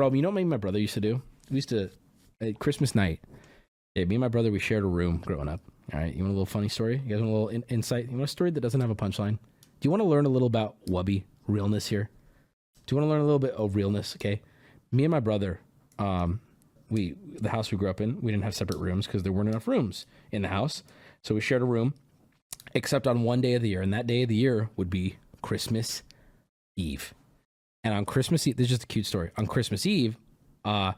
bro. You know what me and my brother used to do? We used to at Christmas night. Yeah, me and my brother we shared a room growing up. All right, you want a little funny story? You guys want a little in- insight? You want a story that doesn't have a punchline? Do you want to learn a little about Wubby realness here? Do you want to learn a little bit of realness? Okay, me and my brother, um, we the house we grew up in, we didn't have separate rooms because there weren't enough rooms in the house, so we shared a room, except on one day of the year, and that day of the year would be Christmas Eve. And on Christmas Eve, this is just a cute story. On Christmas Eve, uh,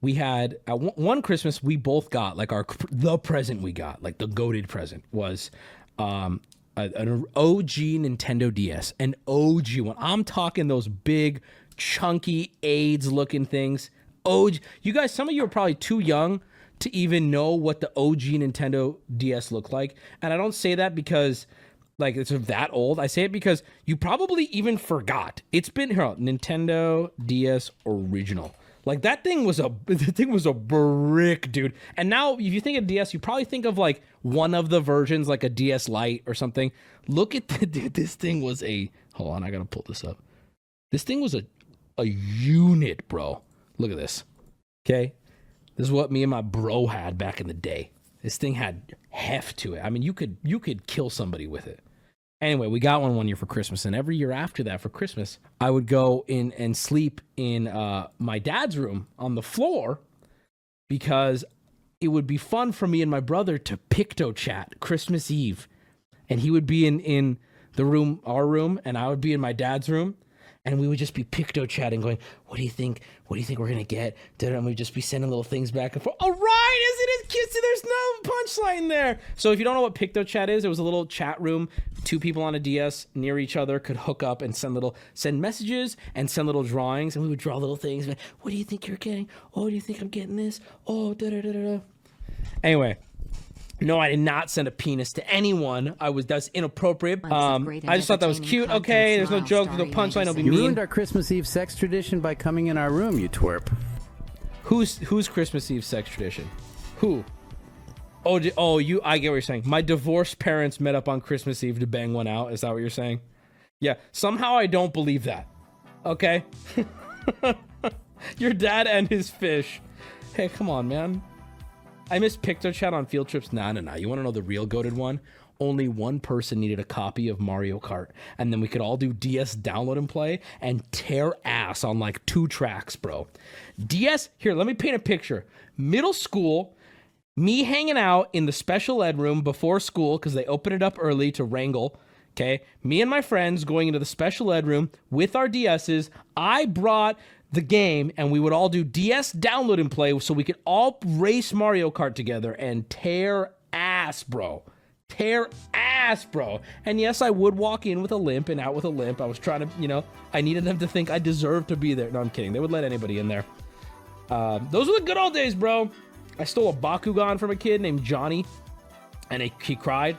we had one- one Christmas we both got like our the present we got like the goaded present was um a, an OG Nintendo DS, an OG one. I'm talking those big, chunky AIDS looking things. OG, you guys, some of you are probably too young to even know what the OG Nintendo DS looked like, and I don't say that because like it's that old. I say it because you probably even forgot. It's been here, Nintendo DS original. Like that thing was a the thing was a brick, dude. And now if you think of DS, you probably think of like one of the versions, like a DS Lite or something. Look at the dude. This thing was a hold on, I gotta pull this up. This thing was a a unit, bro. Look at this. Okay, this is what me and my bro had back in the day. This thing had heft to it. I mean, you could you could kill somebody with it. Anyway, we got one one year for Christmas, and every year after that for Christmas, I would go in and sleep in uh, my dad's room on the floor because it would be fun for me and my brother to picto chat Christmas Eve, and he would be in in the room, our room, and I would be in my dad's room, and we would just be picto chatting, going, "What do you think? What do you think we're gonna get?" And we'd just be sending little things back and forth. All right, isn't it cute? See, there's no punchline there. So if you don't know what picto chat is, it was a little chat room. Two people on a DS near each other could hook up and send little send messages and send little drawings, and we would draw little things. Like, what do you think you're getting? Oh, do you think I'm getting this? Oh, da da da da. da. Anyway, no, I did not send a penis to anyone. I was that's inappropriate. Um, I just thought that was cute. Okay, there's no joke, smile, there's no punchline. It'll be starring You mean. ruined our Christmas Eve sex tradition by coming in our room, you twerp. Who's who's Christmas Eve sex tradition? Who? Oh, di- oh, you. I get what you're saying. My divorced parents met up on Christmas Eve to bang one out. Is that what you're saying? Yeah. Somehow I don't believe that. Okay. Your dad and his fish. Hey, come on, man. I miss Picto Chat on field trips. Nah, nah, nah. You want to know the real goaded one? Only one person needed a copy of Mario Kart, and then we could all do DS download and play and tear ass on like two tracks, bro. DS, here, let me paint a picture. Middle school, me hanging out in the special ed room before school because they open it up early to wrangle. Okay, me and my friends going into the special ed room with our DSs. I brought the game and we would all do DS download and play so we could all race Mario Kart together and tear ass, bro. Tear ass, bro. And yes, I would walk in with a limp and out with a limp. I was trying to, you know, I needed them to think I deserved to be there. No, I'm kidding. They would let anybody in there. Uh, those were the good old days, bro. I stole a Bakugan from a kid named Johnny, and he, he cried.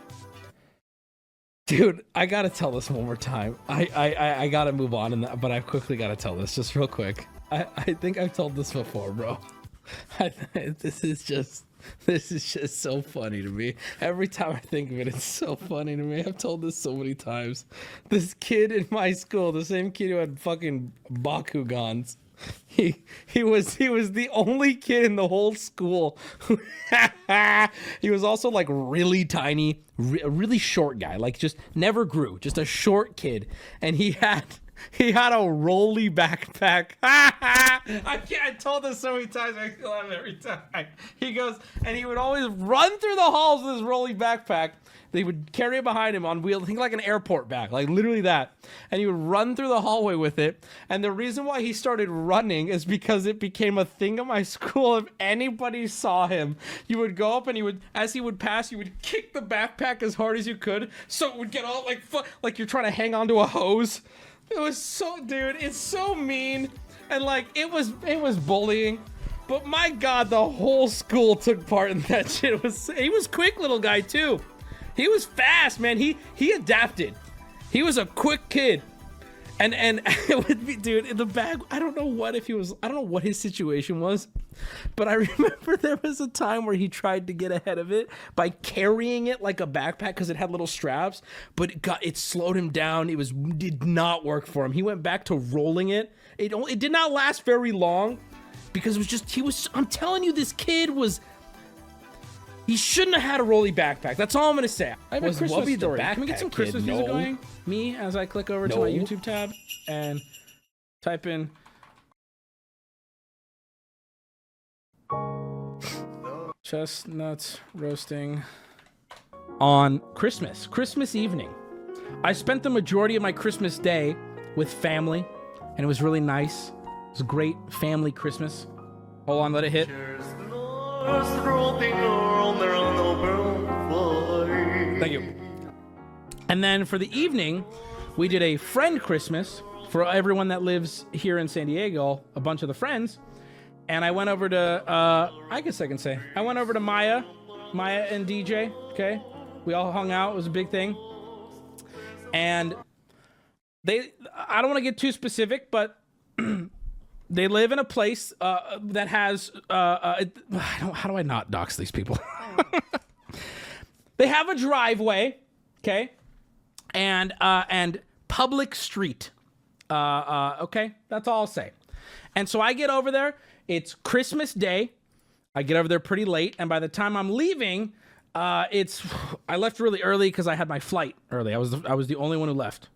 Dude, I gotta tell this one more time. I I, I, I gotta move on, that, but I quickly gotta tell this just real quick. I, I think I've told this before, bro. I, this is just this is just so funny to me. Every time I think of it, it's so funny to me. I've told this so many times. This kid in my school, the same kid who had fucking Bakugans, he he was he was the only kid in the whole school. he was also like really tiny, re- really short guy, like just never grew, just a short kid, and he had he had a rolly backpack. I can't. I told this so many times. I still have it every time. He goes and he would always run through the halls with his rolly backpack. They would carry it behind him on wheels, think like an airport bag, like literally that. And he would run through the hallway with it. And the reason why he started running is because it became a thing at my school. If anybody saw him, you would go up and he would, as he would pass, you would kick the backpack as hard as you could, so it would get all like like you're trying to hang onto a hose. It was so, dude. It's so mean, and like it was, it was bullying. But my God, the whole school took part in that shit. It was he was quick, little guy too. He was fast, man. He he adapted. He was a quick kid. And and it would be, dude, in the bag. I don't know what if he was. I don't know what his situation was, but I remember there was a time where he tried to get ahead of it by carrying it like a backpack because it had little straps. But it got it slowed him down. It was did not work for him. He went back to rolling it, It only, it did not last very long because it was just he was. I'm telling you, this kid was. He shouldn't have had a rolly backpack. That's all I'm gonna say. I have Was a Christmas Wubby the story. Can we get some Christmas kid? music No. going? Me as I click over to my YouTube tab and type in. Chestnuts roasting on Christmas, Christmas evening. I spent the majority of my Christmas day with family, and it was really nice. It was a great family Christmas. Hold on, let it hit. Thank you. And then for the evening, we did a friend Christmas for everyone that lives here in San Diego, a bunch of the friends. And I went over to, uh, I guess I can say, I went over to Maya, Maya and DJ, okay? We all hung out, it was a big thing. And they, I don't want to get too specific, but they live in a place uh, that has, uh, uh, how do I not dox these people? they have a driveway, okay? And uh, and public street. Uh, uh, okay, that's all I'll say. And so I get over there. It's Christmas Day. I get over there pretty late, and by the time I'm leaving, uh, it's I left really early because I had my flight early. I was the, I was the only one who left.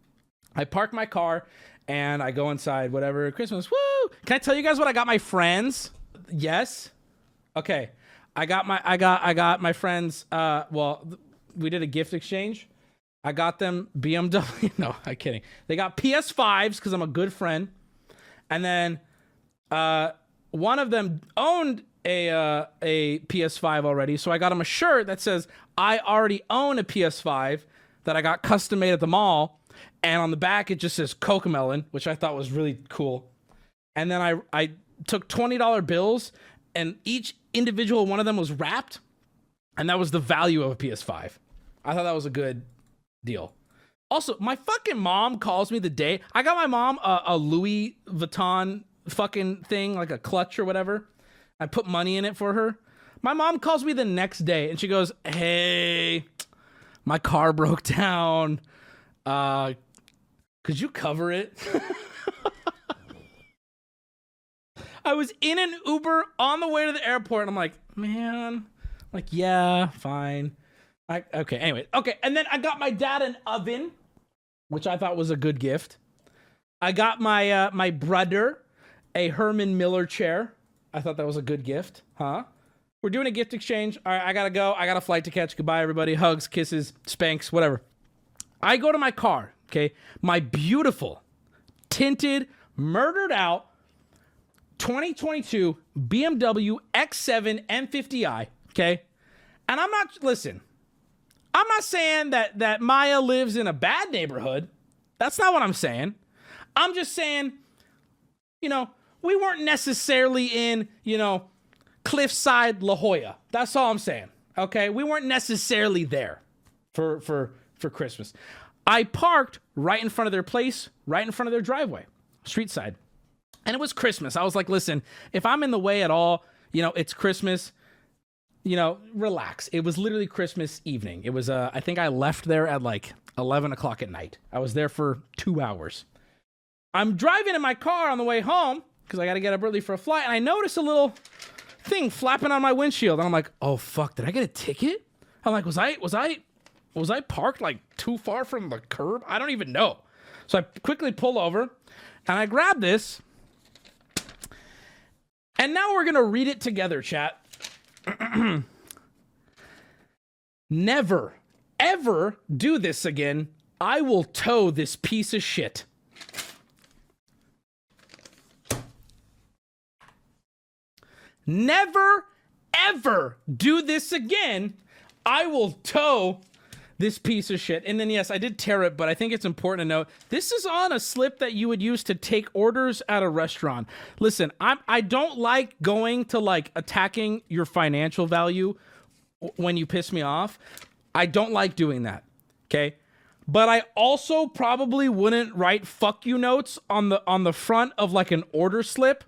I park my car and I go inside. Whatever Christmas, woo! Can I tell you guys what I got my friends? Yes. Okay. I got my I got I got my friends. Uh, well, we did a gift exchange. I got them BMW. No, I'm kidding. They got PS5s because I'm a good friend. And then uh, one of them owned a uh, a PS5 already, so I got him a shirt that says "I already own a PS5" that I got custom made at the mall, and on the back it just says Cocomelon, which I thought was really cool. And then I I took twenty dollar bills, and each individual one of them was wrapped, and that was the value of a PS5. I thought that was a good deal. Also, my fucking mom calls me the day I got my mom a, a Louis Vuitton fucking thing, like a clutch or whatever. I put money in it for her. My mom calls me the next day and she goes, "Hey, my car broke down. Uh, could you cover it?" I was in an Uber on the way to the airport, and I'm like, man, I'm like, yeah, fine. I, okay, anyway, okay, and then I got my dad an oven, which I thought was a good gift. I got my uh, my brother a Herman Miller chair. I thought that was a good gift, huh? We're doing a gift exchange. All right, I gotta go. I got a flight to catch. Goodbye, everybody. Hugs, kisses, spanks, whatever. I go to my car. Okay, my beautiful, tinted, murdered out 2022 BMW X7 M50i. Okay, and I'm not listen. I'm not saying that that Maya lives in a bad neighborhood. That's not what I'm saying. I'm just saying, you know, we weren't necessarily in, you know, Cliffside La Jolla. That's all I'm saying. Okay? We weren't necessarily there for for for Christmas. I parked right in front of their place, right in front of their driveway, street side. And it was Christmas. I was like, listen, if I'm in the way at all, you know, it's Christmas you know, relax. It was literally Christmas evening. It was, uh, I think I left there at like 11 o'clock at night. I was there for two hours. I'm driving in my car on the way home because I got to get up early for a flight, and I notice a little thing flapping on my windshield. And I'm like, oh fuck, did I get a ticket? I'm like, was I, was I, was I parked like too far from the curb? I don't even know. So I quickly pull over and I grab this. And now we're to read it together, chat. Never, ever do this again. I will tow this piece of shit. Never, ever do this again. I will tow this piece of shit. And then, yes, I did tear it, but I think it's important to note this is on a slip that you would use to take orders at a restaurant. Listen, I'm, I don't like going to like attacking your financial value when you piss me off. I don't like doing that. Okay. But I also probably wouldn't write fuck you notes on the on the front of like an order slip.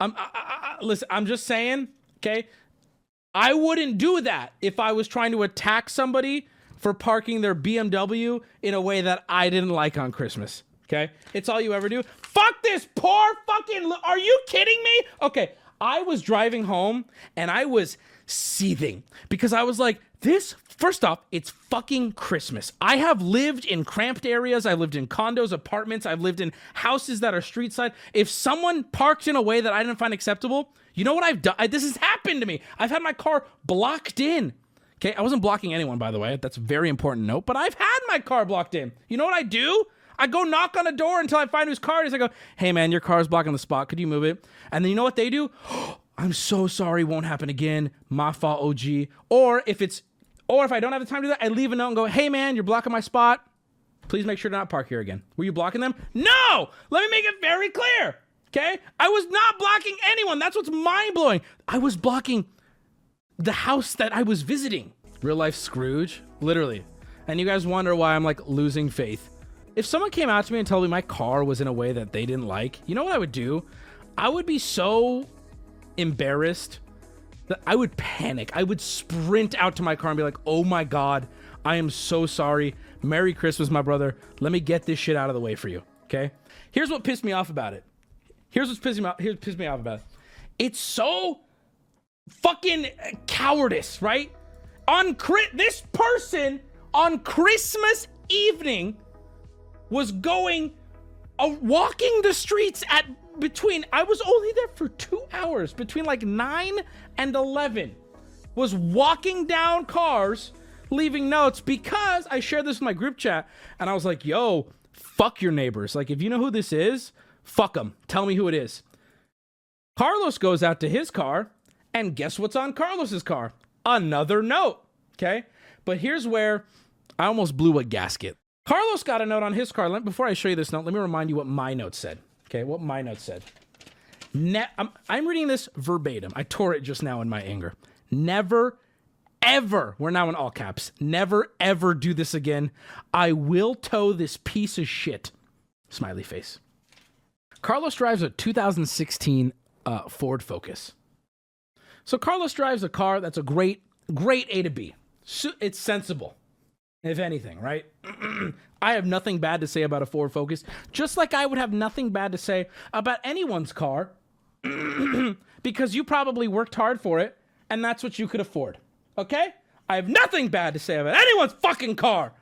I'm I, I, listen, I'm just saying, okay? I wouldn't do that if I was trying to attack somebody for parking their BMW in a way that I didn't like on Christmas. Okay? It's all you ever do. fuck this poor fucking. Are you kidding me? Okay, I was driving home and I was seething because I was like, this. First off, it's fucking Christmas. I have lived in cramped areas. I've lived in condos, apartments. I've lived in houses that are street side. If someone parked in a way that I didn't find acceptable, you know what I've done? I, this has happened to me. I've had my car blocked in. Okay, I wasn't blocking anyone, by the way. That's a very important note. But I've had my car blocked in. You know what I do? I go knock on a door until I find whose car it is. I go, hey man, your car's blocking the spot. Could you move it? And then you know what they do? I'm so sorry, won't happen again. My fault, OG. Or if it's, or if I don't have the time to do that, I leave a note and go, hey man, you're blocking my spot. Please make sure to not park here again. Were you blocking them? No! Let me make it very clear. Okay? I was not blocking anyone. That's what's mind blowing. I was blocking the house that I was visiting. Real life Scrooge, literally. And you guys wonder why I'm like losing faith. If someone came out to me and told me my car was in a way that they didn't like, you know what I would do? I would be so embarrassed that I would panic. I would sprint out to my car and be like, oh my God, I am so sorry. Merry Christmas, my brother. Let me get this shit out of the way for you. Okay? Here's what pissed me off about it. Here's what's pissing me off. Here's pissed me off about it. It's so fucking cowardice, right? On Chri- this person on Christmas evening was going uh, walking the streets at between I was only there for 2 hours between like 9 and 11 was walking down cars leaving notes because I shared this in my group chat and I was like, "Yo, fuck your neighbors. Like if you know who this is, fuck them. Tell me who it is." Carlos goes out to his car and guess what's on Carlos's car? Another note. Okay? But here's where I almost blew a gasket. Carlos got a note on his car. Let, before I show you this note, let me remind you what my note said. Okay, what my note said. Ne- I'm, I'm reading this verbatim. I tore it just now in my anger. Never, ever, we're now in all caps, never, ever do this again. I will tow this piece of shit. Smiley face. Carlos drives a 2016 uh, Ford Focus. So Carlos drives a car that's a great, great A to B. It's sensible, if anything, right? I have nothing bad to say about a Ford Focus, just like I would have nothing bad to say about anyone's car, because you probably worked hard for it, and that's what you could afford. Okay? I have nothing bad to say about anyone's fucking car.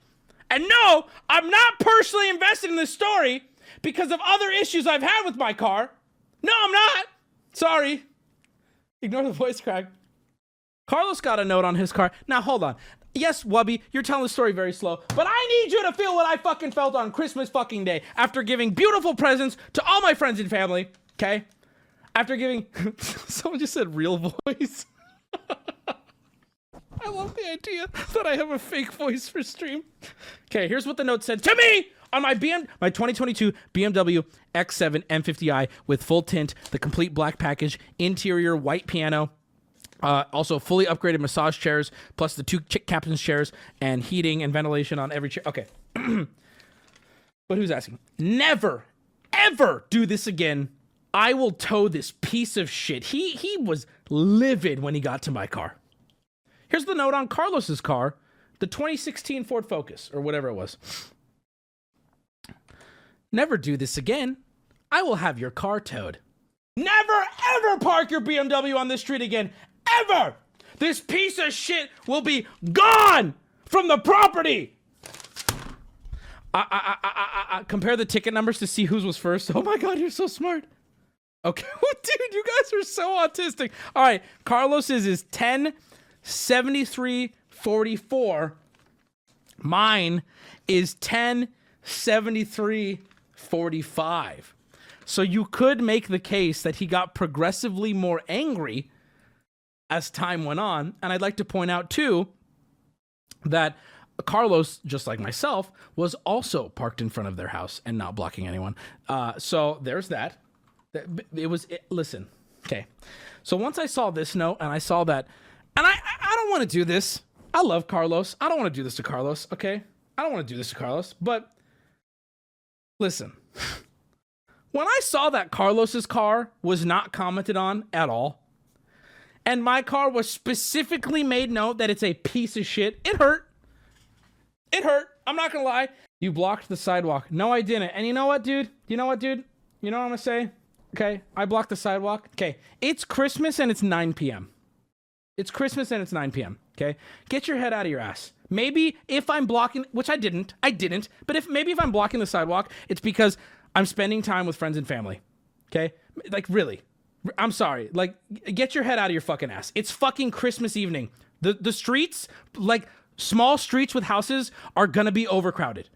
And no, I'm not personally invested in this story because of other issues I've had with my car. No, I'm not. Sorry. Ignore the voice crack. Carlos got a note on his car. Now hold on. Yes, Wubby, you're telling the story very slow, but I need you to feel what I fucking felt on Christmas fucking day after giving beautiful presents to all my friends and family. Okay? After giving, someone just said real voice. I love the idea that I have a fake voice for stream. Okay, here's what the note said to me on my BM, my 2022 BMW X7 M50i with full tint, the complete black package, interior white piano. Uh, also, fully upgraded massage chairs, plus the two captain's chairs, and heating and ventilation on every chair. Okay. but who's asking? Never, ever do this again. I will tow this piece of shit. He he was livid when he got to my car. Here's the note on Carlos's car, the 2016 Ford Focus or whatever it was. Never do this again. I will have your car towed. Never ever park your BMW on this street again. Ever! This piece of shit will be gone from the property. I, I, I, compare the ticket numbers to see whose was first. Oh my god, you're so smart. Okay, dude, you guys are so autistic. All right, Carlos's is 10 73 44. Mine is 10 73 45. So you could make the case that he got progressively more angry as time went on. And I'd like to point out, too, that Carlos, just like myself, was also parked in front of their house and not blocking anyone. Uh, so there's that. It was, it, listen, okay. So once I saw this note and I saw that, and I, I don't want to do this. I love Carlos. I don't want to do this to Carlos, okay? I don't want to do this to Carlos, but listen. When I saw that Carlos's car was not commented on at all, and my car was specifically made note that it's a piece of shit, it hurt. It hurt. I'm not gonna lie. You blocked the sidewalk. No, I didn't. And you know what, dude? You know what, dude? You know what I'm gonna say? Okay, I blocked the sidewalk. Okay, it's Christmas and it's 9 p.m. It's Christmas and it's 9 p.m. Okay, get your head out of your ass. Maybe if I'm blocking, which I didn't, I didn't, but if maybe if I'm blocking the sidewalk, it's because I'm spending time with friends and family. Okay, like really, I'm sorry. Like, get your head out of your fucking ass. It's fucking Christmas evening. The the streets, like small streets with houses, are gonna be overcrowded.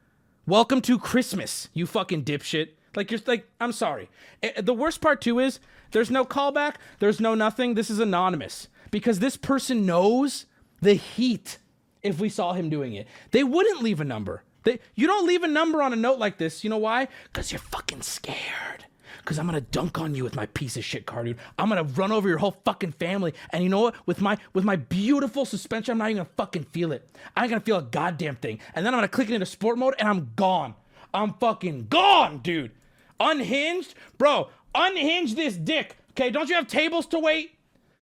Welcome to Christmas, you fucking dipshit. Like you're like, I'm sorry. Eh, The worst part too is there's no callback, there's no nothing. This is anonymous because this person knows the heat. If we saw him doing it, they wouldn't leave a number. They, you don't leave a number on a note like this. You know why? Because you're fucking scared. Because I'm gonna dunk on you with my piece of shit car, dude. I'm gonna run over your whole fucking family. And you know what? With my with my beautiful suspension, I'm not even gonna fucking feel it. I ain't gonna feel a goddamn thing. And then I'm gonna click it into sport mode and I'm gone. I'm fucking gone, dude. Unhinged? Bro, unhinge this dick. Okay, don't you have tables to wait?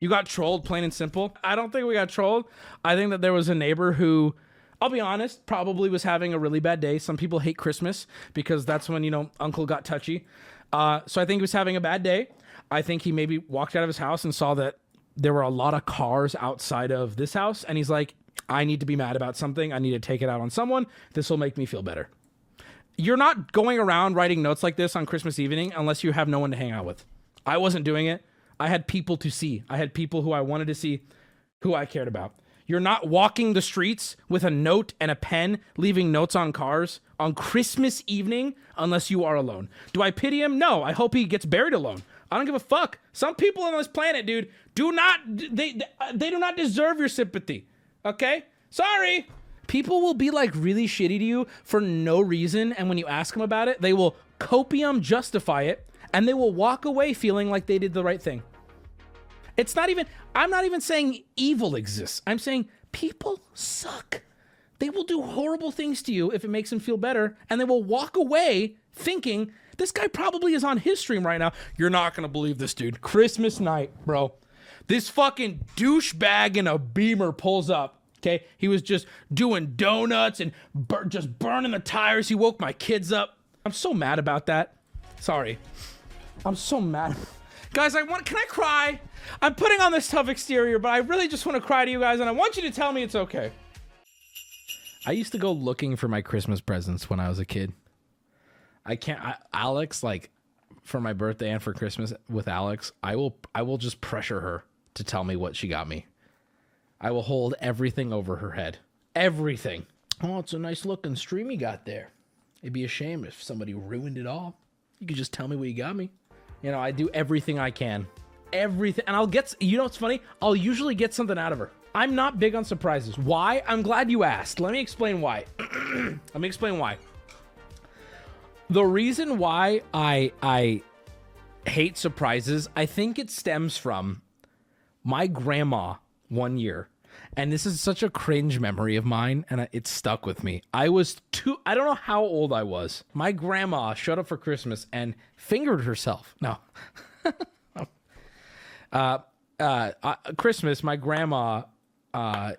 You got trolled, plain and simple. I don't think we got trolled. I think that there was a neighbor who, I'll be honest, probably was having a really bad day. Some people hate Christmas because that's when, you know, uncle got touchy. Uh, so I think he was having a bad day. I think he maybe walked out of his house and saw that there were a lot of cars outside of this house. And he's like, I need to be mad about something. I need to take it out on someone. This will make me feel better. You're not going around writing notes like this on Christmas evening unless you have no one to hang out with. I wasn't doing it. I had people to see. I had people who I wanted to see, who I cared about. You're not walking the streets with a note and a pen, leaving notes on cars on Christmas evening unless you are alone. Do I pity him? No. I hope he gets buried alone. I don't give a fuck. Some people on this planet, dude, do not they they do not deserve your sympathy. Okay? Sorry. People will be like really shitty to you for no reason and when you ask them about it, they will copium justify it and they will walk away feeling like they did the right thing. It's not even, I'm not even saying evil exists. I'm saying people suck. They will do horrible things to you if it makes them feel better, and they will walk away thinking, this guy probably is on his stream right now. You're not gonna believe this, dude. Christmas night, bro. This fucking douchebag in a beamer pulls up. Okay, he was just doing donuts and bur- just burning the tires. He woke my kids up. I'm so mad about that. Sorry. I'm so mad. Guys, I want can I cry? I'm putting on this tough exterior, but I really just want to cry to you guys and I want you to tell me it's okay. I used to go looking for my Christmas presents when I was a kid. I can't I, Alex like for my birthday and for Christmas with Alex, I will I will just pressure her to tell me what she got me. I will hold everything over her head. Everything. Oh, it's a nice looking stream you got there. It'd be a shame if somebody ruined it all. You could just tell me what you got me. You know, I do everything I can. Everything. And I'll get, you know what's funny? I'll usually get something out of her. I'm not big on surprises. Why? I'm glad you asked. Let me explain why. Let me explain why. The reason why I I hate surprises, I think it stems from my grandma one year. And this is such a cringe memory of mine, and it stuck with me. I was two, I don't know how old I was. My grandma showed up for Christmas and fingered herself. No. uh, uh, uh, Christmas, my grandma uh,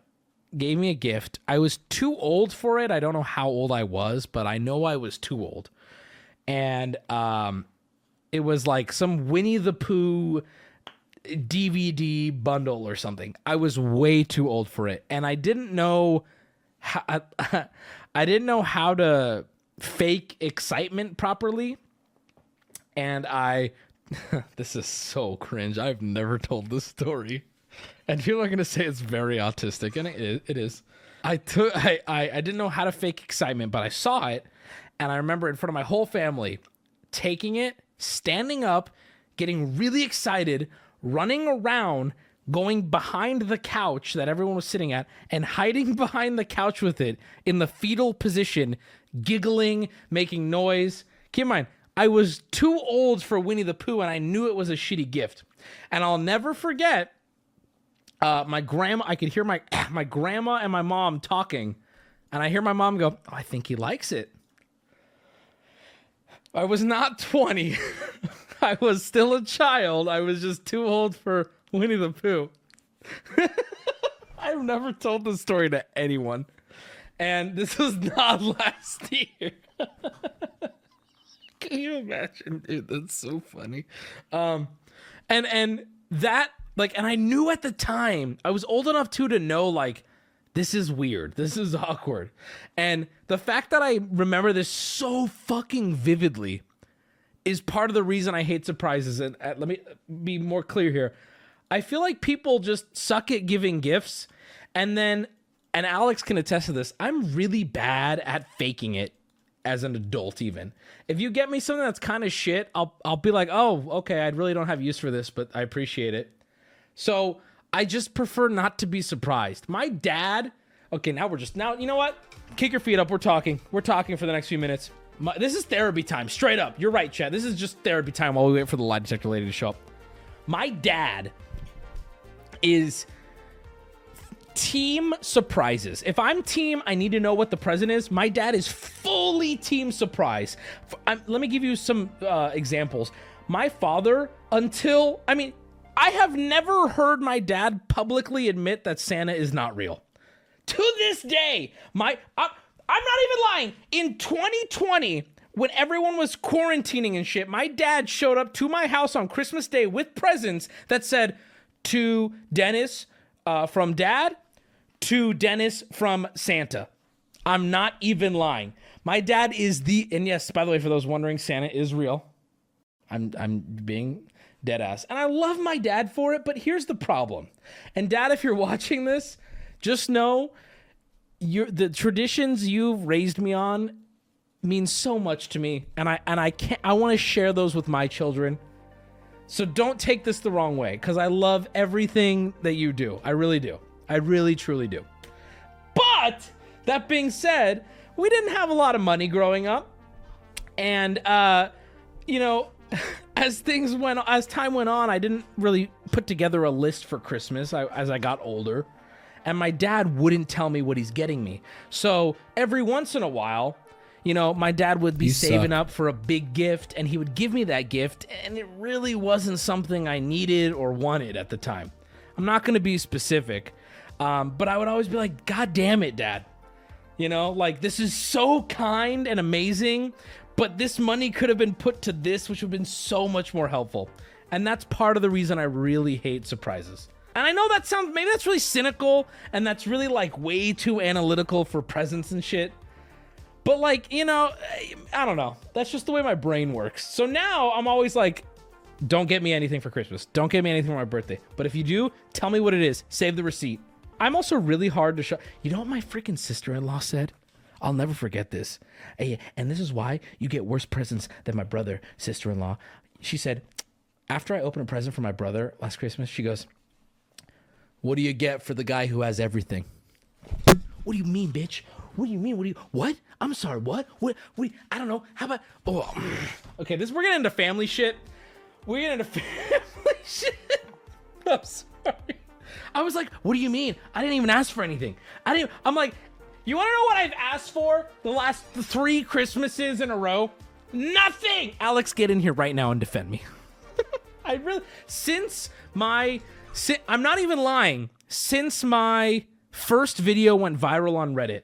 gave me a gift. I was too old for it. I don't know how old I was, but I know I was too old. And um, it was like some Winnie the Pooh DVD bundle or something. I was way too old for it, and I didn't know I didn't know how to fake excitement properly. And I this is so cringe. I've never told this story. And people are gonna say it's very autistic, and it is. It is. I took I, I I didn't know how to fake excitement, but I saw it, and I remember in front of my whole family taking it, standing up, getting really excited, running around, going behind the couch that everyone was sitting at, and hiding behind the couch with it in the fetal position, giggling, making noise. Keep in mind, I was too old for Winnie the Pooh, and I knew it was a shitty gift. And I'll never forget uh, my grandma. I could hear my my grandma and my mom talking, and I hear my mom go, oh, "I think he likes it." I was not twenty. I was still a child. I was just too old for Winnie the Pooh. I've never told this story to anyone, and this was not last year. Can you imagine, dude? That's so funny. Um, and and that like, and I knew at the time I was old enough too to know like this is weird. This is awkward. And the fact that I remember this so fucking vividly is part of the reason I hate surprises. And uh, let me be more clear here. I feel like people just suck at giving gifts. And then, and Alex can attest to this, I'm really bad at faking it as an adult even. If you get me something that's kind of shit, I'll I'll be like, "Oh, okay, I really don't have use for this, but I appreciate it." So, I just prefer not to be surprised. My dad, okay, now we're just now, you know what? Kick your feet up. We're talking. We're talking for the next few minutes. My, this is therapy time, straight up. You're right, Chad. This is just therapy time while we wait for the lie detector lady to show up. My dad is team surprises. If I'm team, I need to know what the present is. My dad is fully team surprise. I'm, let me give you some uh, examples. My father, until, I mean, I have never heard my dad publicly admit that Santa is not real. To this day, my I'm, I'm not even lying. In 2020, when everyone was quarantining and shit, my dad showed up to my house on Christmas Day with presents that said to Dennis uh, from dad, to Dennis from Santa. I'm not even lying. My dad is the and yes, by the way, for those wondering, Santa is real. I'm I'm being dead ass. And I love my dad for it, but here's the problem. And dad, if you're watching this, just know you the traditions you've raised me on mean so much to me. And I and I can't I want to share those with my children. So don't take this the wrong way, because I love everything that you do. I really do. I really truly do. But that being said, we didn't have a lot of money growing up. And uh, you know, as things went as time went on, I didn't really put together a list for Christmas I, as I got older. And my dad wouldn't tell me what he's getting me. So every once in a while, you know, my dad would be You saving suck. up for a big gift and he would give me that gift, and it really wasn't something I needed or wanted at the time. I'm not going to be specific, um, but I would always be like, God damn it, dad. You know, like this is so kind and amazing, but this money could have been put to this, which would have been so much more helpful. And that's part of the reason I really hate surprises. And I know that sounds maybe that's really cynical and that's really like way too analytical for presents and shit. But like, you know, I don't know. That's just the way my brain works. So now I'm always like, don't get me anything for Christmas. Don't get me anything for my birthday. But if you do, tell me what it is. Save the receipt. I'm also really hard to show. You know what my freaking sister-in-law said? I'll never forget this. And this is why you get worse presents than my brother, sister-in-law. She said, after I opened a present for my brother last Christmas, she goes, "What do you get for the guy who has everything?" What do you mean, bitch? What do you mean? What do you? What? I'm sorry. What? What? what I don't know. How about? Oh, okay. This we're getting into family shit. We're getting into family shit. I'm sorry. I was like, what do you mean? I didn't even ask for anything. I didn't. I'm like, you want to know what I've asked for the last three Christmases in a row? Nothing. Alex, get in here right now and defend me. I really since my si- I'm not even lying. Since my first video went viral on Reddit,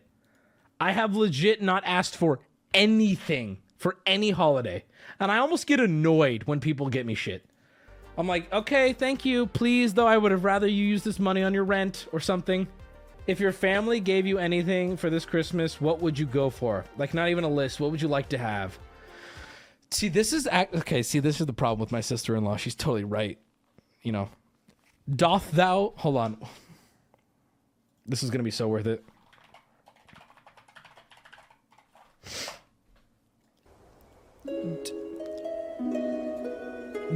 I have legit not asked for anything for any holiday. And I almost get annoyed when people get me shit. I'm like, okay, thank you. Please, though, I would have rather you use this money on your rent or something. If your family gave you anything for this Christmas, what would you go for? Like, not even a list. What would you like to have? See, this is ac- okay. See, this is the problem with my sister in law. She's totally right. You know, doth thou? Hold on. This is gonna be so worth it.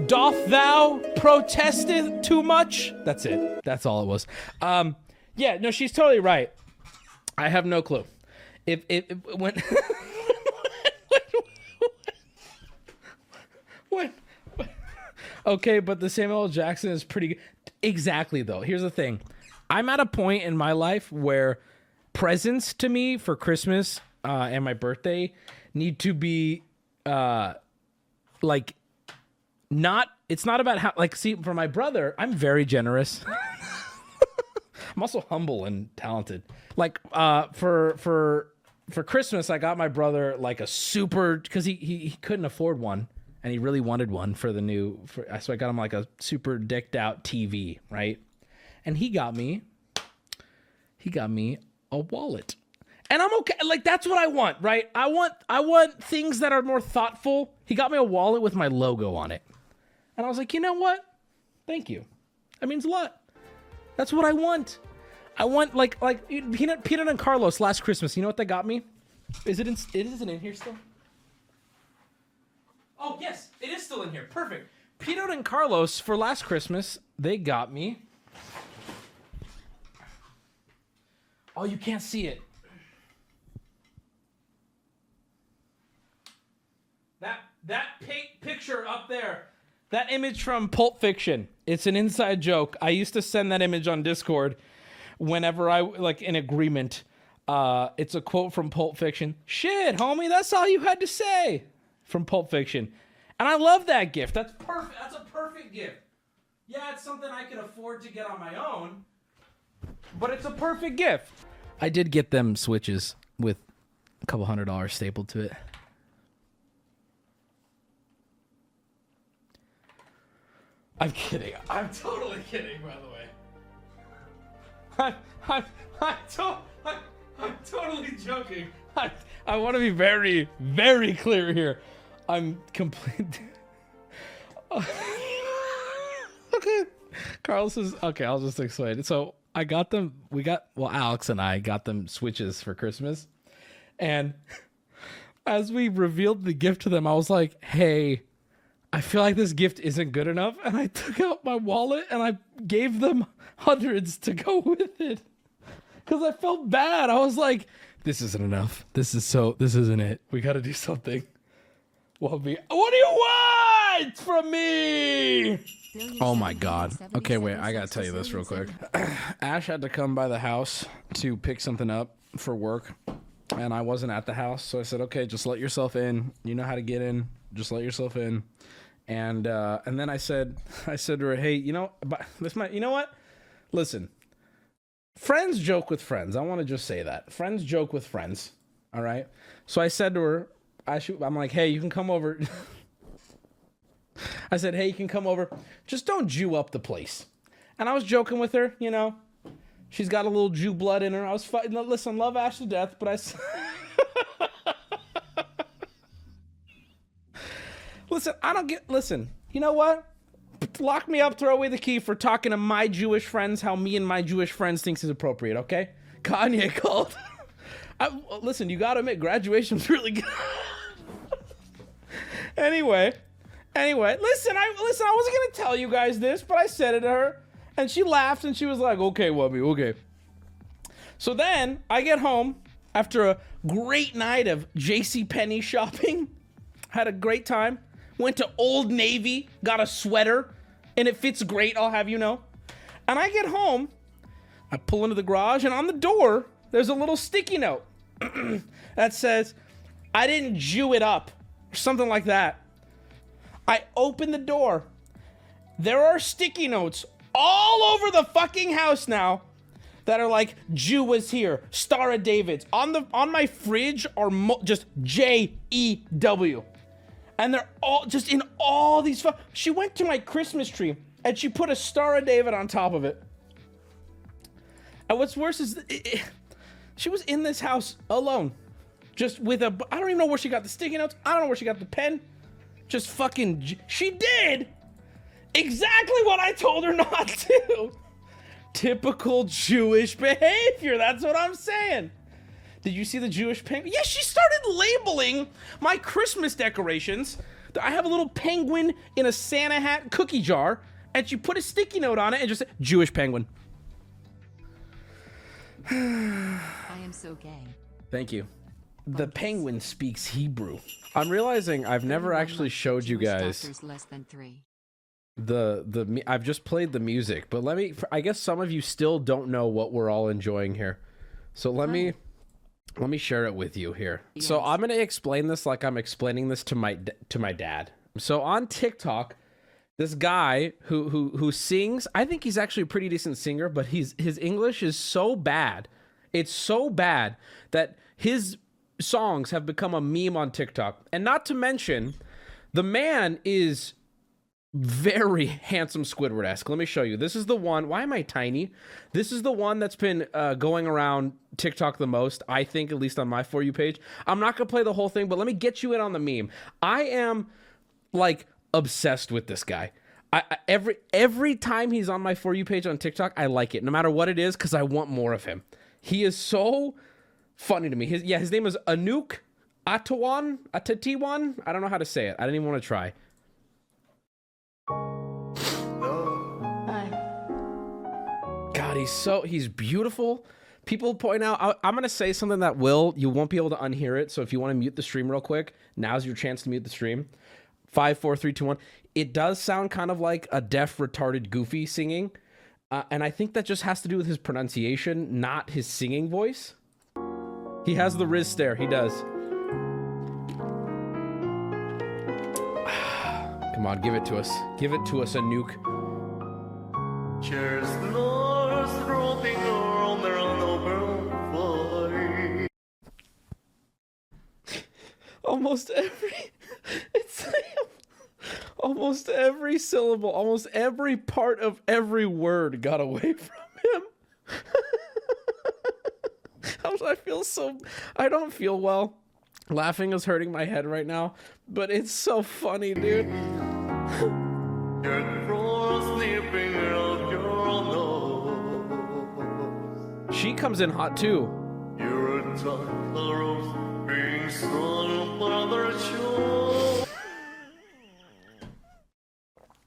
Doth thou protesteth too much? That's it. That's all it was. Um, yeah, no, she's totally right. I have no clue. If if, if when when okay, but the Samuel. Jackson is pretty good. Exactly though. Here's the thing. I'm at a point in my life where presents to me for Christmas uh, and my birthday need to be uh, like not. It's not about how like see for my brother. I'm very generous. I'm also humble and talented. Like uh, for for for Christmas, I got my brother like a super because he, he he couldn't afford one and he really wanted one for the new. For, so I got him like a super decked out TV, right? And he got me, he got me a wallet, and I'm okay. Like that's what I want, right? I want I want things that are more thoughtful. He got me a wallet with my logo on it, and I was like, you know what? Thank you. That means a lot. That's what I want. I want like like peanut peanut and Carlos last Christmas. You know what they got me? Is it in? It isn't in here still. Oh yes, it is still in here. Perfect. Peanut and Carlos for last Christmas they got me. Oh, you can't see it. That that pi- picture up there. That image from Pulp Fiction. It's an inside joke. I used to send that image on Discord whenever I like in agreement. Uh, it's a quote from Pulp Fiction. Shit, homie, that's all you had to say from Pulp Fiction, and I love that gift. That's perfect. That's a perfect gift. Yeah, it's something I can afford to get on my own, but it's a perfect gift. I did get them switches with a couple hundred dollars stapled to it. I'm kidding. I'm totally kidding, by the way. I'm, I'm, I'm, to, I'm, I'm totally joking. I, I want to be very, very clear here. I'm complete. okay. Carlos is okay. I'll just explain it. So I got them. We got well, Alex and I got them switches for Christmas, and as we revealed the gift to them, I was like, "Hey, I feel like this gift isn't good enough," and I took out my wallet and I gave them hundreds to go with it because I felt bad. I was like, "This isn't enough. This is so. This isn't it. We got to do something." What be? What do you want from me? Oh my god. Okay, wait, I gotta tell you this real quick. Ash had to come by the house to pick something up for work, and I wasn't at the house, so I said, "Okay, just let yourself in. You know how to get in. Just let yourself in." And uh, and then I said, I said to her, "Hey, you know, but this might, you know what? Listen, friends joke with friends. I want to just say that friends joke with friends. All right. So I said to her, I should, I'm like, hey, you can come over. I said, hey, you can come over. Just don't Jew up the place. And I was joking with her, you know. She's got a little Jew blood in her. I was fighting. Listen, love Ash to death, but I. listen, I don't get. Listen, you know what? Lock me up, throw away the key for talking to my Jewish friends how me and my Jewish friends thinks is appropriate. Okay? Kanye called. I, listen, you gotta admit, graduation's really good. anyway, anyway, listen, I listen. I wasn't gonna tell you guys this, but I said it to her, and she laughed and she was like, "Okay, Wubby, okay." So then I get home after a great night of J.C. Penney shopping. Had a great time. Went to Old Navy, got a sweater, and it fits great. I'll have you know. And I get home, I pull into the garage, and on the door there's a little sticky note that says, "I didn't Jew it up," or something like that. I open the door. There are sticky notes all over the fucking house now that are like Jew was here, Star of David's. On the on my fridge are mo- just J E W. And they're all just in all these fu- She went to my Christmas tree and she put a Star of David on top of it. And what's worse is it, it- she was in this house alone. Just with a I don't even know where she got the sticky notes. I don't know where she got the pen. Just fucking she did exactly what I told her not to. Typical Jewish behavior. That's what I'm saying. Did you see the Jewish penguin? Yes, she started labeling my Christmas decorations. I have a little penguin in a Santa hat cookie jar, and she put a sticky note on it and just said Jewish penguin. I am so gay. Thank you. The penguin speaks Hebrew. I'm realizing I've never actually showed you guys doctors less than three. the the I've just played the music, but let me I guess some of you still don't know what we're all enjoying here. So let me let me share it with you here. So I'm going to explain this like I'm explaining this to my to my dad. So on TikTok, this guy who who who sings, I think he's actually a pretty decent singer, but he's his English is so bad. It's so bad that his songs have become a meme on TikTok. And not to mention, the man is very handsome Squidward esque. Let me show you. This is the one. Why am I tiny? This is the one that's been uh, going around TikTok the most. I think, at least on my for you page. I'm not gonna play the whole thing, but let me get you in on the meme. I am like obsessed with this guy. I, every every time he's on my for you page on TikTok, I like it, no matter what it is, because I want more of him. He is so funny to me. His yeah, his name is Anouk Atawan Atatiwan. I don't know how to say it. I didn't even want to try. God, he's so he's beautiful. People point out. I, I'm gonna say something that will you won't be able to unhear it. So if you want to mute the stream real quick, now's your chance to mute the stream. Five, four, three, two, one. It does sound kind of like a deaf, retarded, goofy singing, uh, and I think that just has to do with his pronunciation, not his singing voice. He has the Riz stare. He does. Come on, give it to us. Give it to us, Anouk. Cheers, almost every it's almost every syllable almost every part of every word got away from him. I feel so i don't feel well. Laughing is hurting my head right now but it's so funny dude. You're cross sleeping out your nose. she comes in hot too You're a toddler of being strong, brother, show.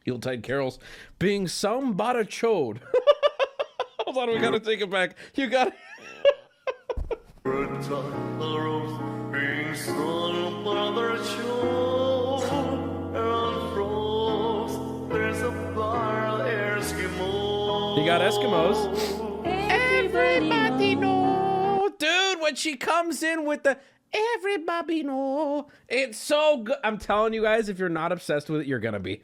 Yuletide carols being some bada chode hold on we gotta take it back you gotta You're a toddler of being strong, brother, show. And frost, there's a fire, Eskimo. You got Eskimos. Everybody knows. dude. When she comes in with the everybody know, it's so good. I'm telling you guys, if you're not obsessed with it, you're gonna be.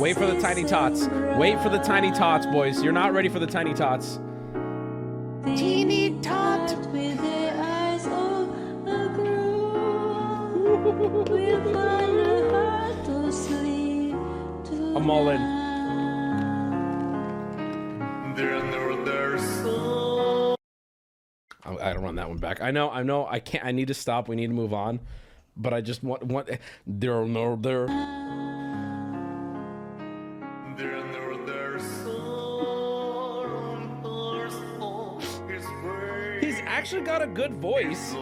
Wait for the tiny tots. Wait for the tiny tots, boys. You're not ready for the tiny tots. Teeny tot with the eyes I I don't run that one back. I know. I know. I can't. I need to stop. We need to move on. But I just want. want there. No. There. They're near their soul. Thirst on his. He's actually got a good voice.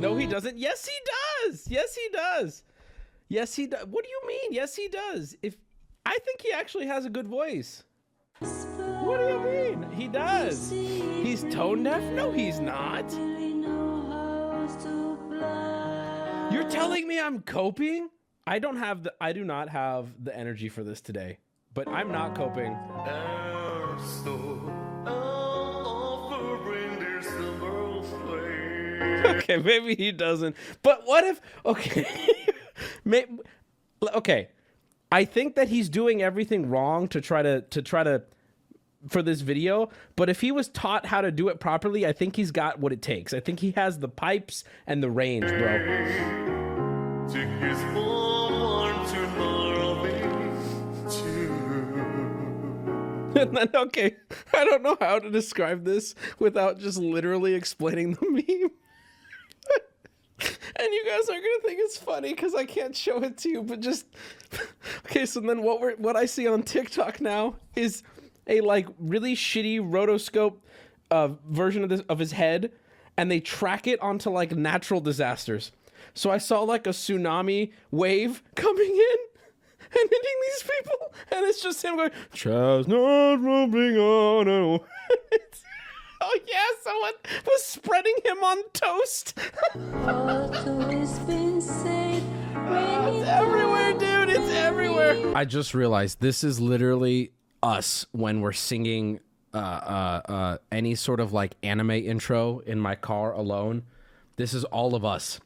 No, he doesn't. Yes, he does. Yes, he does. Yes, he does. What do you mean? Yes, he does. If I think he actually has a good voice. What do you mean? He does. He's tone deaf? No, he's not. really know how to fly. You're telling me I'm coping? I don't have the I do not have the energy for this today. But I'm not coping. okay, maybe he doesn't. But what if okay. May, okay. I think that he's doing everything wrong to try to to try to for this video, but if he was taught how to do it properly, I think he's got what it takes. I think he has the pipes and the range, bro. Took his form to Norway too. And then okay, I don't know how to describe this without just literally explaining the meme. And you guys are gonna think it's funny because I can't show it to you, but just okay. So then, what we're what I see on TikTok now is a like really shitty rotoscope uh, version of this of his head, and they track it onto like natural disasters. So I saw like a tsunami wave coming in and hitting these people, and it's just him going, "Chestnut rumbling on." a-" It's- oh yeah, someone was spreading him on toast. Although it's been said when It's everywhere, dude. It's everywhere. I just realized this is literally us when we're singing uh, uh, uh, any sort of like anime intro in my car alone. This is all of us.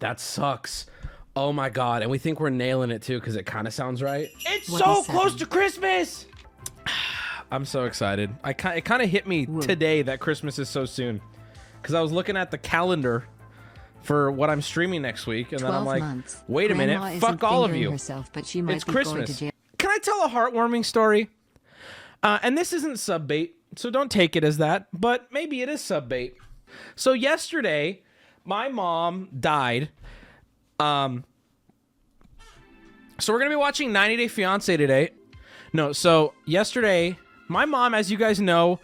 That sucks. Oh my god, and we think we're nailing it too because it kind of sounds right. It's so close to Christmas. I'm so excited. I it kind of hit me today that Christmas is so soon because I was looking at the calendar for what I'm streaming next week, and then I'm 12 like, months. wait a Grandma minute, fuck all of you. Herself, but she might It's be going Christmas. Can I tell a heartwarming story? Uh, and this isn't sub bait, so don't take it as that, but maybe it is sub bait. So yesterday, my mom died. Um, so we're gonna be watching 90 Day Fiance today. No, so yesterday, my mom, as you guys know,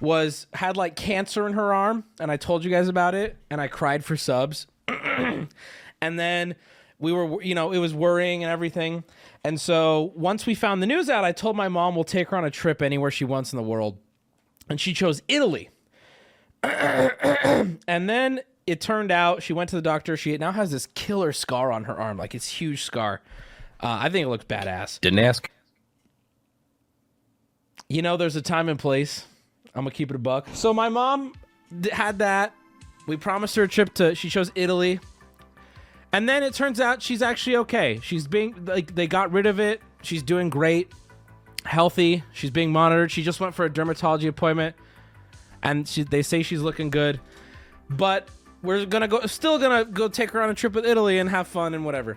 was had like cancer in her arm, and I told you guys about it, and I cried for subs. and then we were you know it was worrying and everything. And so once we found the news out i told my mom we'll take her on a trip anywhere she wants in the world. And she chose italy. And then it turned out she went to the doctor. She now has this killer scar on her arm like it's huge scar. Uh, i think it looks badass. Didn't ask. You know there's a time and place. I'm gonna keep it a buck. So my mom d- had that. We promised her a trip to she chose italy. And then it turns out she's actually okay. She's being like they got rid of it. She's doing great. Healthy. She's being monitored. She just went for a dermatology appointment. And she, they say she's looking good. But we're gonna go still gonna go take her on a trip with italy and have fun and whatever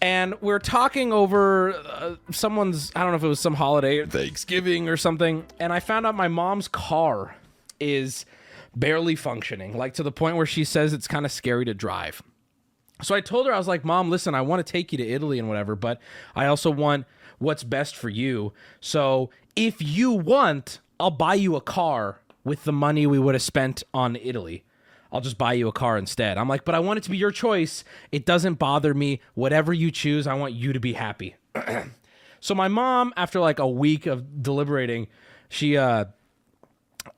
and we're talking over uh, someone's i don't know if it was some holiday thanksgiving or something and i found out my mom's car is barely functioning like to the point where she says it's kind of scary to drive so I told her, I was like, Mom, listen, I want to take you to Italy and whatever, but I also want what's best for you. So if you want, I'll buy you a car with the money we would have spent on Italy. I'll just buy you a car instead. I'm like, but I want it to be your choice. It doesn't bother me. Whatever you choose, I want you to be happy. so my mom, after like a week of deliberating, she uh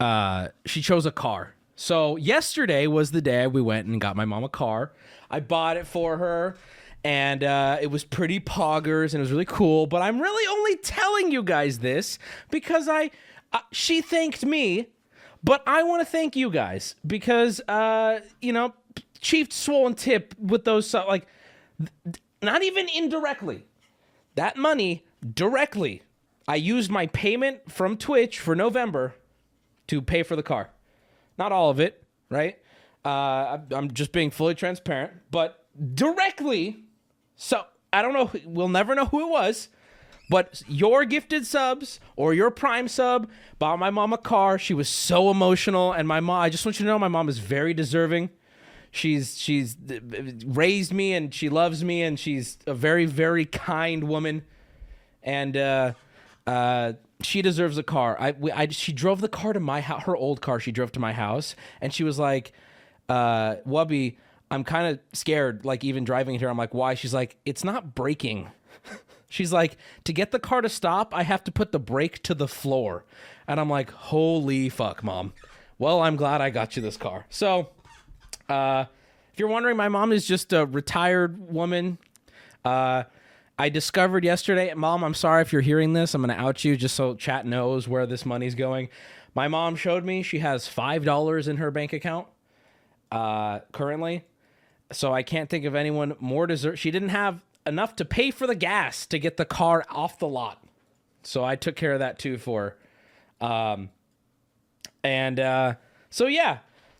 uh, she chose a car. So yesterday was the day we went and got my mom a car. I bought it for her, and uh, it was pretty poggers and it was really cool. But I'm really only telling you guys this because I, uh, she thanked me, but I want to thank you guys because uh, you know, Chief Swollen Tip with those like, not even indirectly that money directly. I used my payment from Twitch for November to pay for the car. Not all of it, right? Uh, I'm just being fully transparent, but directly. So I don't know. We'll never know who it was, but your gifted subs or your prime sub bought my mom a car. She was so emotional, and my mom. I just want you to know, my mom is very deserving. She's she's raised me, and she loves me, and she's a very very kind woman and uh, uh, she deserves a car. I, we- I she drove the car to my house, her old car. She drove to my house, and she was like, uh, "Wubby, I'm kind of scared. Like even driving here, I'm like, why?" She's like, "It's not braking." She's like, "To get the car to stop, I have to put the brake to the floor," and I'm like, "Holy fuck, mom." Well, I'm glad I got you this car. So, uh, if you're wondering, my mom is just a retired woman. Uh, I discovered yesterday, Mom, I'm sorry if you're hearing this. I'm going to out you just so chat knows where this money's going. My mom showed me she has $5 in her bank account uh, currently. So I can't think of anyone more deserve. She didn't have enough to pay for the gas to get the car off the lot. So I took care of that too for her. Um, and uh, so yeah,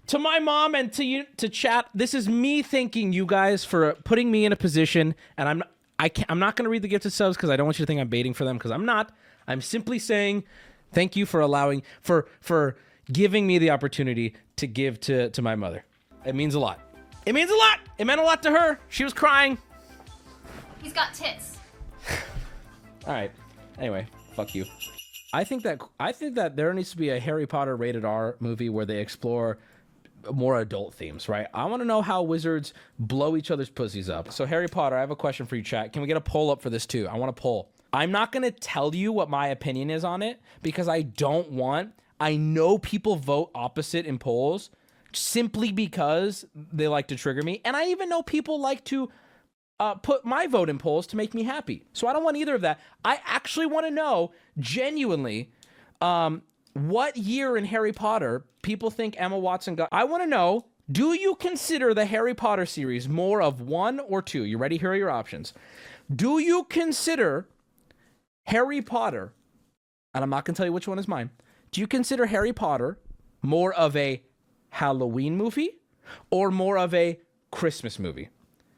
to my mom and to you to chat. This is me thanking you guys for putting me in a position, and I'm I can't, I'm not going to read the gifted subs because I don't want you to think I'm baiting for them because I'm not. I'm simply saying thank you for allowing for for giving me the opportunity to give to to my mother. It means a lot. It means a lot. It meant a lot to her. She was crying. He's got tits. All right. Anyway, fuck you. I think that I think that there needs to be a Harry Potter rated R movie where they explore more adult themes, right? I want to know how wizards blow each other's pussies up. So Harry Potter, I have a question for you, chat. Can we get a poll up for this too? I want a poll. I'm not going to tell you what my opinion is on it because I don't want I know people vote opposite in polls simply because they like to trigger me. And I even know people like to uh, put my vote in polls to make me happy. So I don't want either of that. I actually want to know genuinely um, what year in Harry Potter people think Emma Watson got. I want to know Do you consider the Harry Potter series more of one or two? You ready? Here are your options. Do you consider Harry Potter, and I'm not going to tell you which one is mine. Do you consider Harry Potter more of a Halloween movie or more of a Christmas movie?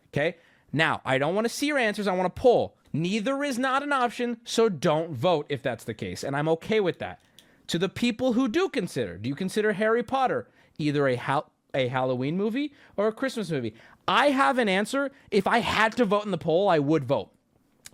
Okay. Now, I don't want to see your answers. I want to pull. Neither is not an option, so don't vote if that's the case. And I'm okay with that. To the people who do consider, do you consider Harry Potter either a hal- a Halloween movie or a Christmas movie? I have an answer. If I had to vote in the poll, I would vote.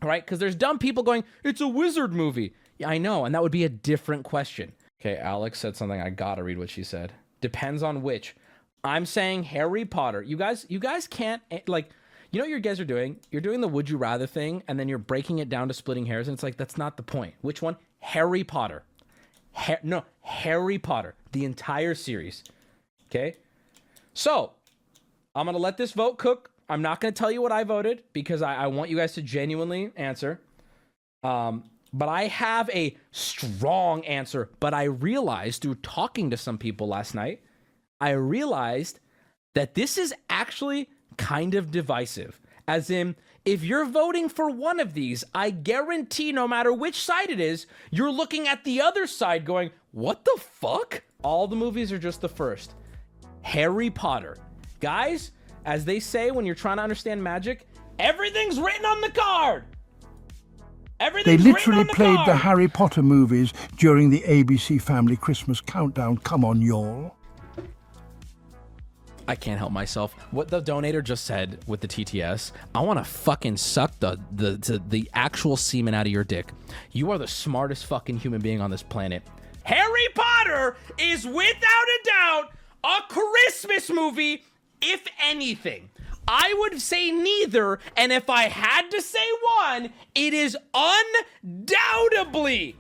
Right? Because there's dumb people going, it's a wizard movie. Yeah, I know. And that would be a different question. Okay, Alex said something. I gotta read what she said. Depends on which. I'm saying Harry Potter. You guys, you guys can't eh, like you know what you guys are doing? You're doing the would you rather thing, and then you're breaking it down to splitting hairs, and it's like that's not the point. Which one? Harry Potter. Ha- no, Harry Potter. The entire series. Okay? So, I'm gonna let this vote cook. I'm not gonna tell you what I voted because I, I want you guys to genuinely answer. Um, but I have a strong answer. But I realized through talking to some people last night, I realized that this is actually kind of divisive. As in, if you're voting for one of these, I guarantee no matter which side it is, you're looking at the other side going, what the fuck? All the movies are just the first. Harry Potter. Guys, as they say when you're trying to understand magic, everything's written on the card. They Everything's written literally on the played the. Harry Potter movies during the ABC Family Christmas Countdown. Come on, y'all. I can't help myself. What the donator just said with the TTS, I want to fucking suck the, the the the actual semen out of your dick. You are the smartest fucking human being on this planet. Harry Potter is without a doubt a Christmas movie, if anything. I would say neither, and if I had to say one, it is undoubtedly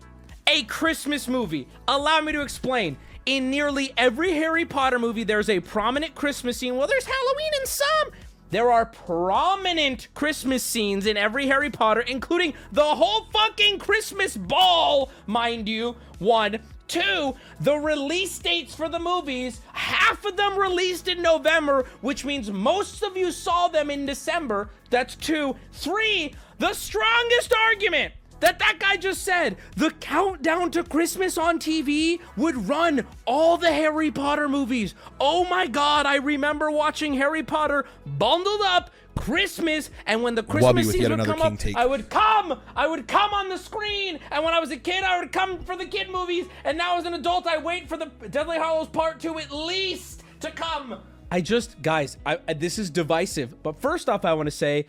a Christmas movie. Allow me to explain. In nearly every Harry Potter movie, there's a prominent Christmas scene. Well, there's Halloween in some. There are prominent Christmas scenes in every Harry Potter, including the whole fucking Christmas ball, mind you. One. Two, the release dates for the movies, half of them released in November, which means most of you saw them in December. That's two. Three, the strongest argument that that guy just said the countdown to christmas on tv would run all the harry potter movies oh my god i remember watching harry potter bundled up christmas and when the christmas with scenes would come king up take. i would come i would come on the screen and when i was a kid i would come for the kid movies and now as an adult i wait for the Deathly Hallows part 2 at least to come i just guys I, I this is divisive but first off i want to say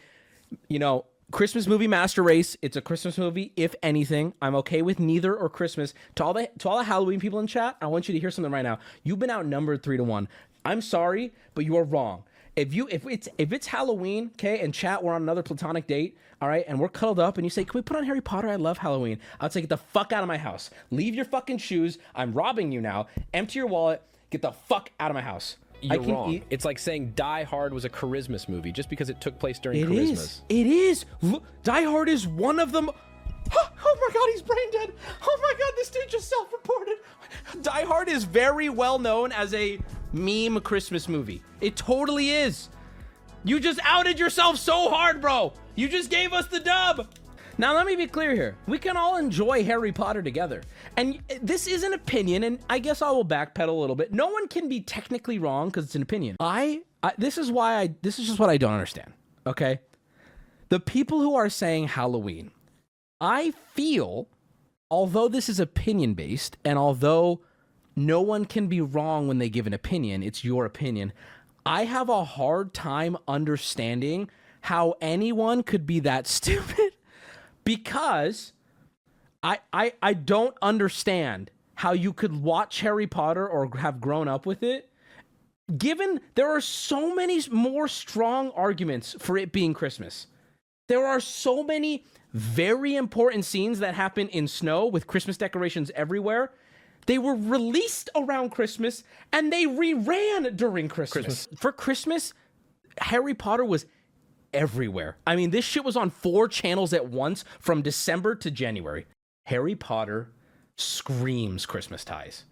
you know, Christmas movie Master Race. It's a Christmas movie, if anything. I'm okay with neither or Christmas. To all the to all the Halloween people in chat, I want you to hear something right now. You've been outnumbered three to one. I'm sorry, but you are wrong. If you if it's if it's Halloween, okay, and chat, we're on another platonic date, all right, and we're cuddled up, and you say, "Can we put on Harry Potter? I love Halloween." I'll say, "Get the fuck out of my house. Leave your fucking shoes. I'm robbing you now. Empty your wallet. Get the fuck out of my house." I You're wrong. It's like saying Die Hard was a Christmas movie just because it took place during It Christmas. is. It is. Look, Die Hard is one of them. Oh, oh my god, he's brain dead. Oh my god, this dude just self-reported. Die Hard is very well known as a meme Christmas movie. It totally is. You just outed yourself so hard, bro. You just gave us the dub. Now, let me be clear here. We can all enjoy Harry Potter together. And this is an opinion, and I guess I will backpedal a little bit. No one can be technically wrong because it's an opinion. I, I, this is why I, this is just what I don't understand. Okay? The people who are saying Halloween, I feel, although this is opinion based, and although no one can be wrong when they give an opinion, it's your opinion. I have a hard time understanding how anyone could be that stupid because I, I I don't understand how you could watch Harry Potter or have grown up with it given there are so many more strong arguments for it being Christmas. There are so many very important scenes that happen in snow with Christmas decorations everywhere. They were released around Christmas and they reran during Christmas. For Christmas, Harry Potter was everywhere. I mean, this shit was on four channels at once from December to January. Harry Potter screams Christmas ties.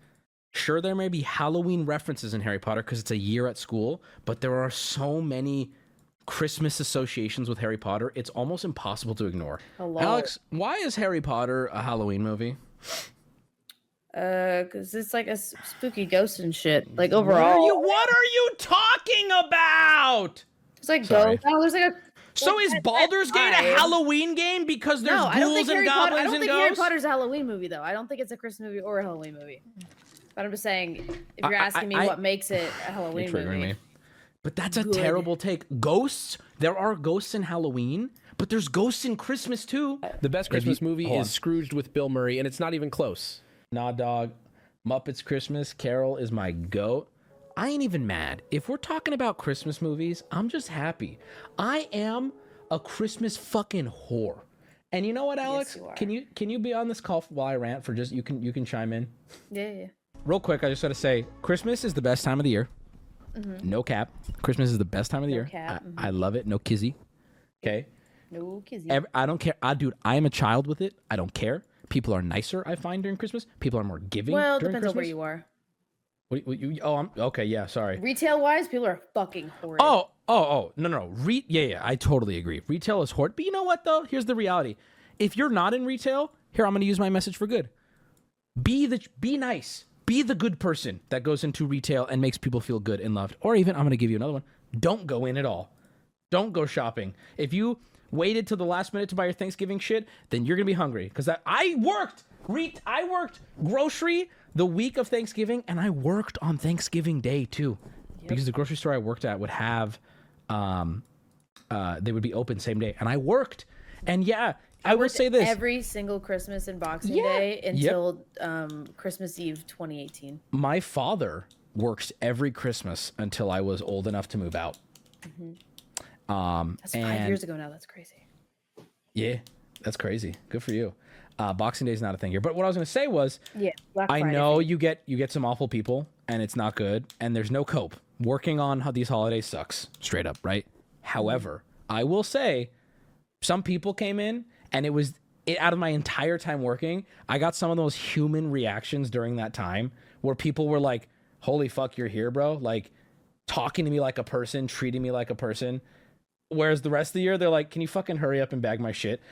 Sure, there may be Halloween references in Harry Potter because it's a year at school, but there are so many Christmas associations with Harry Potter, it's almost impossible to ignore. Alex, why is Harry Potter a Halloween movie? Uh, cause it's like a spooky ghost and shit. Like What are overall, you, what are you talking about? It's like Sorry. ghosts. No, there's like a. So like is that- that Baldur's Gate a. Halloween game because there's no, I don't ghouls think and Harry Potter. goblins I don't and think Harry? Potter's a Halloween movie though. I don't think it's a Christmas movie or a Halloween movie. But I'm just saying, if you're I- asking me I- what makes it a You're Halloween triggering movie, me. But that's a Good. terrible take. Ghosts, there are ghosts in Halloween, but there's ghosts in Christmas too. Uh, the best If you- Christmas movie is. Scrooged with Bill Murray, and it's not even close. Nah, dog. Muppets Christmas Carol is my goat. I ain't even mad. If we're talking about Christmas movies, I'm just happy. I am a Christmas fucking whore. And you know what, Alex? you are. Can you can you be on this call while I rant for just you can you can chime in? yeah, yeah. Real quick, I just gotta say, Christmas is the best time of the year. No cap. Christmas is the best time of the year. Mm-hmm. cap, mm-hmm. I, I love it. No kizzy. Okay. no kizzy. Ev- I don't care. I dude, I am a child with it. I don't care. People are nicer. I find during Christmas. People are more giving. well, depends on where you are. What, what you, oh, I'm okay. Yeah, sorry. Retail wise, people are fucking horrid. Oh, oh, oh, no, no, no. Re- yeah, yeah, I totally agree. Retail is horrid. But you know what, though? Here's the reality. If you're not in retail, here, I'm going to use my message for good. Be the, be nice. Be the good person that goes into retail and makes people feel good and loved. Or even, I'm going to give you another one. Don't go in at all. Don't go shopping. If you waited till the last minute to buy your Thanksgiving shit, then you're gonna be hungry. Cause that I worked. Re- I worked grocery the week of Thanksgiving, and I worked on Thanksgiving Day too, because the grocery store I worked at would have, um, uh, they would be open same day, and I worked. And yeah, I, will say this: every single Christmas and Boxing Yeah. Day Yep. until um, Christmas Eve 2018. my father worked every Christmas until I was old enough to move out. Um, That's five years ago now. That's crazy. Yeah, that's crazy. Good for you. Uh, Boxing Day is not a thing here. But what I was going to say was, Yeah, Black I Friday know thing. you get you get some awful people, and it's not good, and there's no cope. Working on how these holidays sucks, straight up, right? However, I will say, some people came in, and it was it, out of my entire time working, I got some of those human reactions during that time where people were like, "Holy fuck, you're here, bro!" Like talking to me like a person, treating me like a person. Whereas the rest of the year, they're like, "Can you fucking hurry up and bag my shit?"